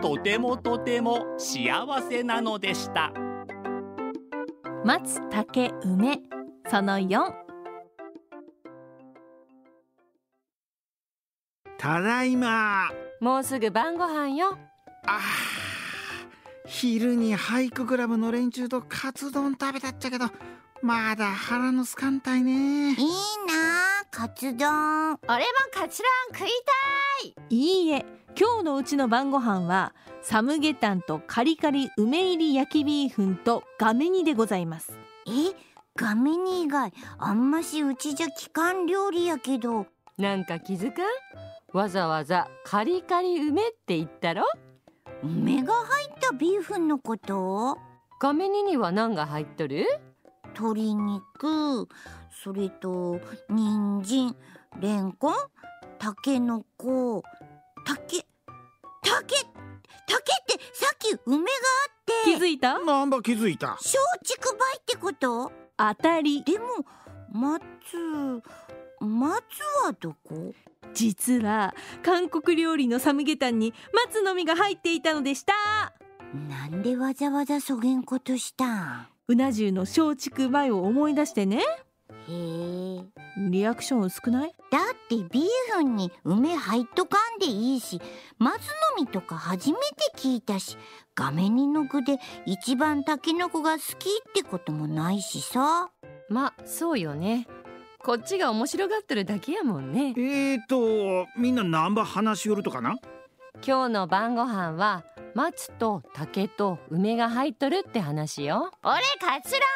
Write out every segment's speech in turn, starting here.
とてもとても幸せなのでした。松竹梅その4ただいま。もうすぐ晩ご飯よ。あー昼に俳句クラブの連中とカツ丼食べたっちゃけどまだ腹のすかんたいね。いいなカツ丼。俺もカツラン食いたい。いいえ今日のうちの晩ご飯はサムゲタンとカリカリ梅入り焼きビーフンとガメ煮でございます。えガメ煮以外あんましうちじゃ機関料理やけど。なんか気づかんわざわざカリカリ梅って言ったろ？梅が入ったビーフンのこと？画面にには何が入っとる？鶏肉それと人参レンコンたけのこたけたけたけってさっき梅があって。気づいた？なんば気づいた？松竹梅ってこと？当たり。でも松松はどこ？実は韓国料理のサムゲタンに松の実が入っていたのでした。なんでわざわざそげんことしたん？うな重の松竹梅を思い出してねリアクション薄くない？だってビーフンに梅入っとかんでいいし松の実とか初めて聞いたし画面にの具で一番タケノコが好きってこともないしさ。まあそうよね。こっちが面白がってるだけやもんね。えーとみんななんば話しよるとかな？今日の晩ご飯は松と竹と梅が入っとるって話よ。俺カツランが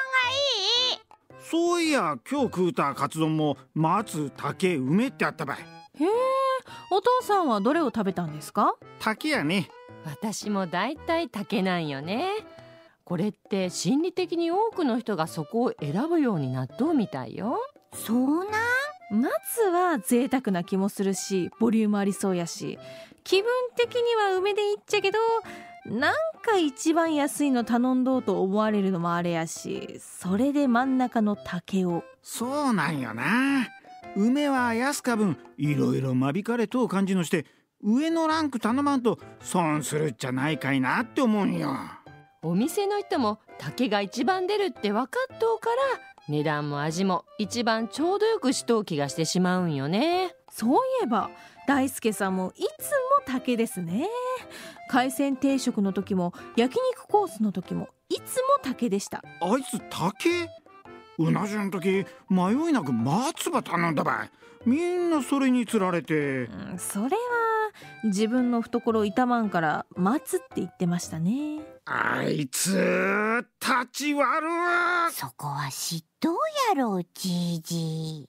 いいそういや今日食うたカツ丼も松竹梅ってあったばい。へえお父さんはどれを食べたんですか？竹やね。私もだいたい竹なんよね。これって心理的に多くの人がそこを選ぶようになっとうみたいよ。そうなん？松は贅沢な気もするしボリュームありそうやし気分的には梅でいっちゃけどなんか一番安いの頼んどうと思われるのもあれやしそれで真ん中の竹を。そうなんよな。梅は安か分いろいろ間引かれとう感じのして上のランク頼まんと損するっちゃないかいなって思うんよ。お店の人も竹が一番出るって分かっとうから値段も味も一番ちょうどよくしとう気がしてしまうんよね。そういえば大輔さんもいつも竹ですね。海鮮定食の時も焼肉コースの時もいつも竹でした。あいつ竹？うな重の時迷いなく松葉頼んだばい。みんなそれにつられて。うんそれは自分の懐痛まんから待つって言ってましたね。あいつ立ち悪そこは嫉妬やろじいじ